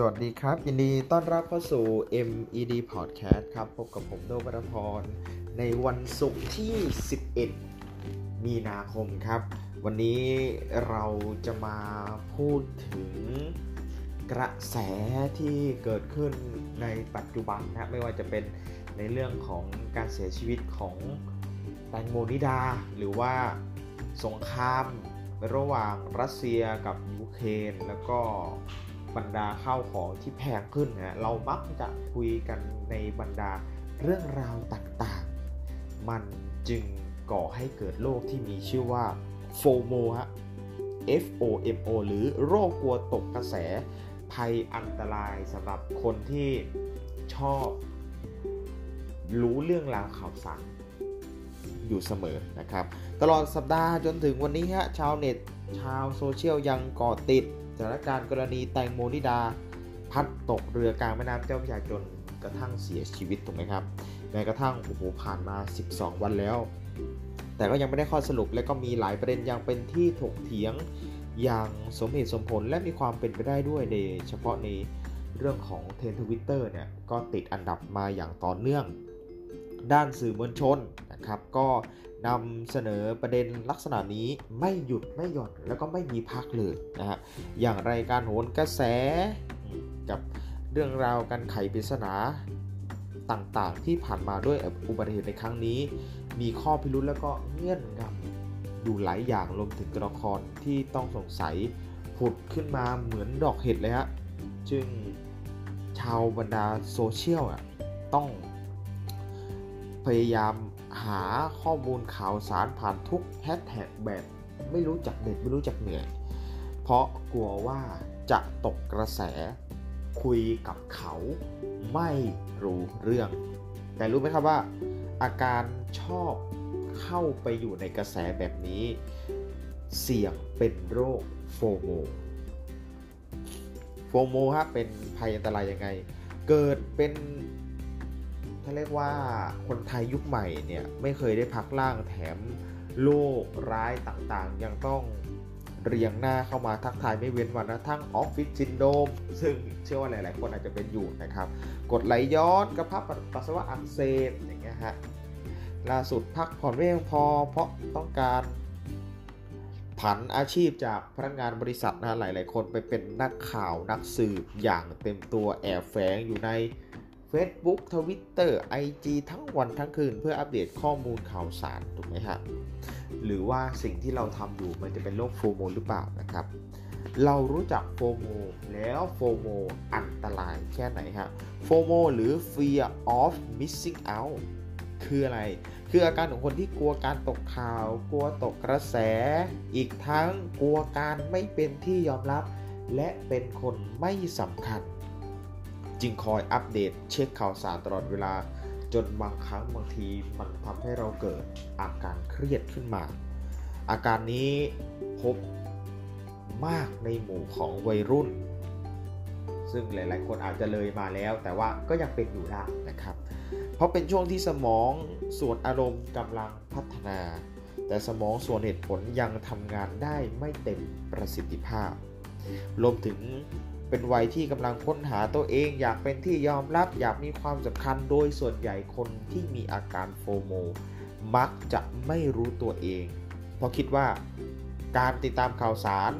สวัสดีครับ ยินดีต้อนรับเข้าสู่ MED Podcast ครับ พบกับผมโดบรพร ในวันศุกร์ที่ 11 มีนาคมครับ วันนี้เราจะมาพูดถึงกระแสที่เกิดขึ้นในปัจจุบันนะไม่ว่าจะเป็นในเรื่องของการเสียชีวิตของแตงโมนิดา หรือว่าสงครามระหว่างรัสเซียกับยูเครนแล้วก็ บรรดาข้าวของที่แพงขึ้นนะเรามักจะคุยกันในบรรดาเรื่องราวต่างๆ มันจึงก่อให้เกิดโรคที่มีชื่อว่าโฟโมฮะ F O M O หรือโรคกลัวตกกระแสภัยอันตรายสำหรับคนที่ชอบรู้เรื่องราวข่าวสารอยู่เสมอนะครับ ตลอดสัปดาห์จนถึงวันนี้ฮะชาวเน็ต ชาวโซเชียลยังก่อติด สถานการณ์กรณีแตงโมนิดา พัดตกเรือกลางแม่น้ำเจ้าพระยาจนกระทั่งเสียชีวิตถูกไหมครับแม้กระทั่งโอ้โหผ่านมา 12 วันแล้ว แต่ก็ยังไม่ได้ข้อสรุปและก็มีหลายประเด็นยังเป็นที่ถกเถียงอย่างสมเหตุสมผลและมีความเป็นไปได้ด้วยในเฉพาะในเรื่องของเทรนทวิตเตอร์เนี่ยก็ติดอันดับมาอย่างต่อเนื่อง ด้านสื่อมวลชนนะครับก็นำเสนอประเด็นลักษณะนี้ไม่หยุดไม่หย่อนแล้วก็ไม่มีพักเลยนะฮะอย่างรายการโหนกระแสกับเรื่องราวการไขปริศนาต่างๆ ที่ผ่านมาด้วยอุบัติเหตุในครั้งนี้ มีข้อพิรุธแล้วก็เงื่อนงำอยู่หลายอย่างรวมถึงตัวละครที่ต้องสงสัยผุดขึ้นมาเหมือนดอกเห็ดเลยฮะจึงชาวบรรดาโซเชียลอะต้อง พยายามหาข้อมูลข่าวสารผ่านทุกแฮชแท็กแบบไม่รู้จักเด็ดไม่รู้จักเหนื่อย เพราะกลัวว่าจะตกกระแสคุยกับเขาไม่รู้เรื่อง แต่รู้ไหมครับว่า อาการชอบเข้าไปอยู่ในกระแสแบบนี้ เสี่ยงเป็นโรคโฟโมโฟโมฮะเป็นภัยอันตรายยังไง เกิดเป็น เขาเรียกว่าคนไทยยุคใหม่เนี่ยไม่เคยได้พักล่างแถมโรคร้ายต่างๆ ยังต้องเรียงหน้าเข้ามาทักทายไม่เว้นวันนะทั้งออฟฟิศซินโดม ซึ่งเชื่อว่าหลาย ๆ คนอาจจะเป็นอยู่นะครับ กดไหลย้อนกระเพาะปัสสาวะอักเสบอย่างเงี้ยฮะล่าสุดพักผ่อนไม่เพียงพอ เพราะต้องการผันอาชีพจากพนักงานบริษัทนะหลาย ๆ คนไปเป็นนักข่าวนักสืบอย่างเต็มตัวแอบแฝงอยู่ใน Facebook Twitter IG ทั้งวันทั้งคืน เพื่ออัปเดตข้อมูลข่าวสารถูกไหมฮะหรือว่าสิ่งที่เราทำอยู่มันจะเป็นโรคโฟโมหรือเปล่านะครับ เรารู้จักโฟโมแล้วโฟโมอันตรายแค่ไหนฮะโฟโมหรือ fear of missing out คืออะไร คืออาการของคนที่กลัวการตกข่าว กลัวตกกระแส อีกทั้งกลัวการไม่เป็นที่ยอมรับ และเป็นคนไม่สำคัญ จึงคอยอัปเดตเช็คข่าวสารตลอดเวลา จนบางครั้งบางทีมันทำให้เราเกิดอาการเครียดขึ้นมา อาการนี้พบมากในหมู่ของวัยรุ่น ซึ่งหลาย ๆ คนอาจจะเลยมาแล้ว แต่ว่าก็ยังเป็นอยู่ได้นะครับ เพราะเป็นช่วงที่สมองส่วนอารมณ์กำลังพัฒนา แต่สมองส่วนเหตุผลยังทำงานได้ไม่เต็มประสิทธิภาพรวมถึง เป็นวัยที่กำลังค้นหาตัวเอง อยากเป็นที่ยอมรับอยากมีความสำคัญโดยส่วนใหญ่คนที่มีอาการโฟโมมักจะไม่รู้ตัวเอง เพราะคิดว่าการติดตามข่าวสาร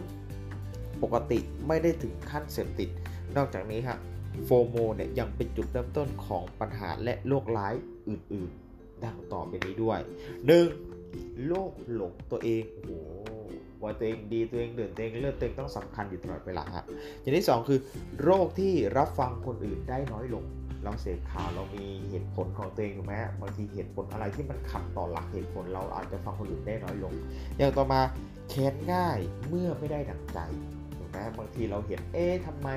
ปกติไม่ได้ถึงขั้นเสพติด นอกจากนี้ฮะโฟโมเนี่ยยังเป็นจุดเริ่มต้นของปัญหาและโรคร้ายอื่นๆดังต่อไปนี้ด้วย 1. โรคหลงตัวเองโอ้ ว่าตัวเองดีตัวเองเด่นตัวเองเลือดตัวเองต้องสำคัญอยู่ตลอดเวลาครับอย่างที่ 2 คือโรคที่รับฟังคนอื่นได้น้อยลง เราเสพข่าวเรามีเหตุผลของตัวเองถูกไหมบางทีเหตุผลอะไรที่มันขัดต่อหลักเหตุผลเราอาจจะฟังคนอื่นได้น้อยลง อย่างต่อมาแค้นง่ายเมื่อไม่ได้ดังใจถูกไหมบางทีเราเห็นเอ๊ะทำไม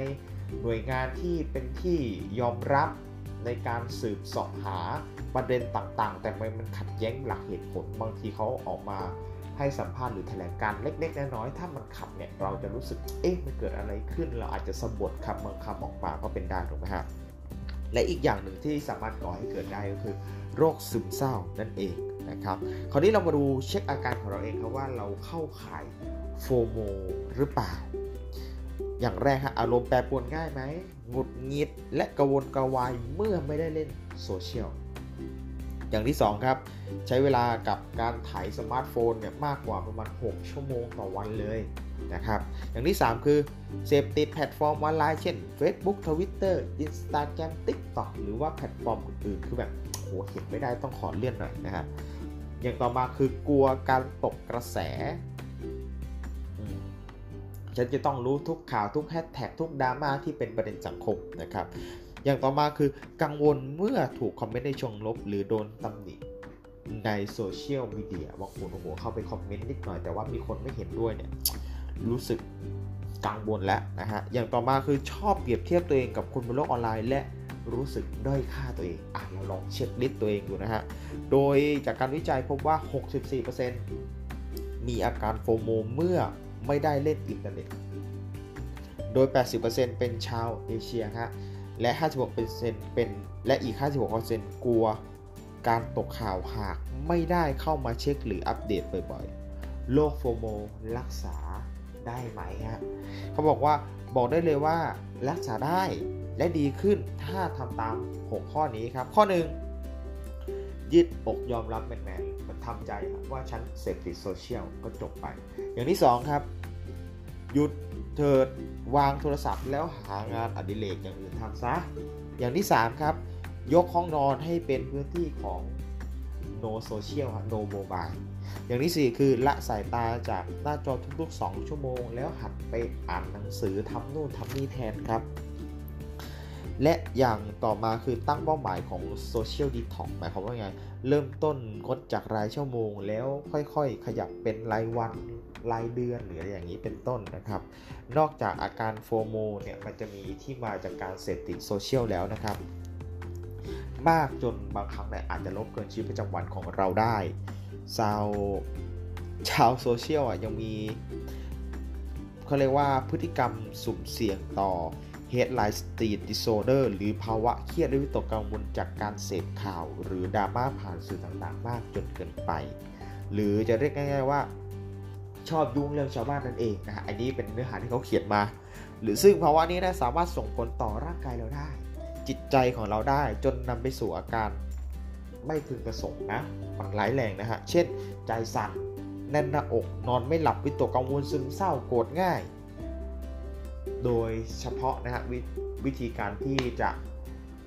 หน่วยงานที่เป็นที่ยอมรับในการสืบสอบหาประเด็นต่างๆ แต่มันขัดแย้งหลักเหตุผล บางทีเขาออกมา ให้สัมภาษณ์หรือแถลงการเล็ก ๆ น้อยๆถ้ามันขับเนี่ยเราจะรู้สึกเอ๊ะมันเกิดอะไรขึ้น เราอาจจะสะบดคำบางคำออกมาก็เป็นได้ถูกไหมครับและอีกอย่างหนึ่งที่สามารถก่อให้เกิดได้ก็คือ โรคซึมเศร้านั่นเองนะครับคราวนี้เรามาดูเช็คอาการของเราเองครับว่าเราเข้าข่าย FOMO หรือเปล่า อย่างแรกฮะอารมณ์แปรปรวนง่ายไหมหงุดหงิดและกระวนกระวายเมื่อไม่ได้เล่นโซเชียล อย่างที่ 2 ครับ ใช้เวลากับการถ่ายสมาร์ทโฟนเนี่ยมากกว่าประมาณ 6 ชั่วโมงต่อวันเลยนะครับอย่างที่ 3 คือ เสพติดแพลตฟอร์มออนไลน์เช่น Facebook Twitter Instagram TikTok หรือว่าแพลตฟอร์มอื่นๆ คือแบบโหเห็นไม่ได้ต้องขอเลื่อนหน่อยนะฮะอย่างต่อมาคือกลัวการตกกระแสฉันจะต้องรู้ทุกข่าวทุกแฮชแท็กทุกดราม่าที่เป็นประเด็นสังคมนะครับ อย่างต่อมาคือกังวลเมื่อถูกคอมเมนต์ในชงลบ หรือโดนตำหนิในโซเชียลมีเดียว่าคุณโอ้โหเข้าไปคอมเมนต์นิดหน่อยแต่ว่ามีคนไม่เห็นด้วยเนี่ยรู้สึกกังวลแล้วนะฮะอย่างต่อมาคือชอบเปรียบเทียบตัวเองกับคนบนโลกออนไลน์ และรู้สึกด้อยค่าตัวเองอะเราลอง checklist ตัวเองดูนะฮะโดยจากการวิจัยพบว่า 64%มีอาการ FOMO เมื่อไม่ได้เล่นอินเทอร์เน็ตโดย 80%เป็นชาวเอเชียฮะ และ 56%เป็นและอีก 56%กลัวการตกข่าวหากไม่ได้เข้ามาเช็คหรืออัปเดตบ่อยๆ โรคโฟโมรักษาได้ไหมฮะเขาบอกว่าบอกได้เลยว่ารักษาได้และดีขึ้นถ้าทำตาม 6 ข้อนี้ครับ ข้อ 1ยืดอกยอมรับแมนๆมันทำใจว่าฉันเสพติดโซเชียลก็จบไป อย่างที่ 2 ครับ หยุดเถิดวางโทรศัพท์แล้วหางานอดิเรกอย่างอื่น ทำซะ อย่างที่ 3 ครับ ยกห้องนอนให้เป็นพื้นที่ของ no social no mobile อย่างที่ 4 คือละสายตาจากหน้าจอทุกๆ 2 ชั่วโมง แล้วหัดไปอ่านหนังสือทำนู่นทำนี่แทนครับ และอย่างต่อมาคือตั้งเป้าหมายของ Social Detox หมายความว่าไง เริ่มต้นงดจากรายชั่วโมง แล้วค่อยๆ ขยับเป็นรายวันรายเดือนหรืออะไรอย่างนี้เป็นต้นนะครับ นอกจากอาการโฟโมเนี่ยมันจะมีที่มาจากการเสพติดโซเชียลแล้วนะครับ มากจนบางครั้งเนี่ยอาจจะลบเกินชีวิตประจำวันของเราได้ชาวชาวโซเชียลอะยังมีเขาเรียกว่าพฤติกรรมสุ่มเสี่ยงต่อ headline street disorder หรือภาวะเครียดและวิตกกังวลจากการเสพข่าว หรือดราม่าผ่านสื่อต่างๆ มากจนเกินไป หรือจะเรียกง่าย ๆ ว่าชอบยุ่งเรื่องชาวบ้านนั่นเองนะฮะอันนี้เป็นเนื้อหาที่เขาเขียนมา หรือซึ่งภาวะนี้นะสามารถส่งผลต่อร่างกายเราได้ จิตใจของเราได้จนนำไปสู่อาการไม่พึงประสงค์นะมันร้ายแรงนะฮะ เช่น ใจสั่น แน่นหน้าอก นอนไม่หลับ วิตกกังวลซึมเศร้า โกรธง่าย โดยเฉพาะนะฮะววิธีการที่จะ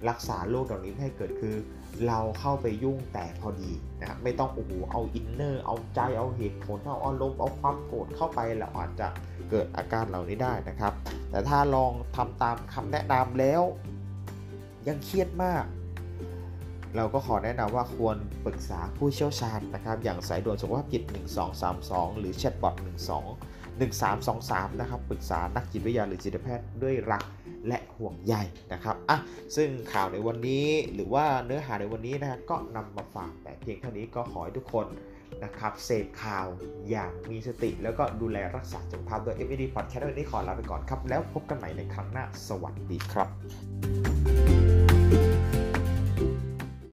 รักษาโรคเหล่านี้ให้เกิดคือ เราเข้าไปยุ่งแต่พอดีนะครับไม่ต้องโอ้โหเอา inner เอาใจเอาเหตุผลเอาอารมณ์เอาความโกรธเข้าไปแล้วอาจจะเกิดอาการเหล่านี้ได้นะครับ แต่ถ้าลองทำตามคำแนะนำแล้วยังเครียดมาก เราก็ขอแนะนำว่าควรปรึกษาผู้เชี่ยวชาญนะครับ อย่างสายด่วนสุขภาพจิต 1232 หรือแชทบอท12 1323 นะครับ ปรึกษานักจิตวิทยาหรือจิตแพทย์ด้วยรักและห่วงใยนะครับอะซึ่งข่าวในวันนี้หรือว่าเนื้อหาในวันนี้นะก็นำมาฝากแต่เพียงเท่านี้ก็ขอให้ทุกคนนะครับเสพข่าวอย่างมีสติ แล้วก็ดูแลรักษาสุขภาพโดย MVD Podcast วันนี้ขอลาไปก่อนครับ แล้วพบกันใหม่ในครั้งหน้าสวัสดีครับ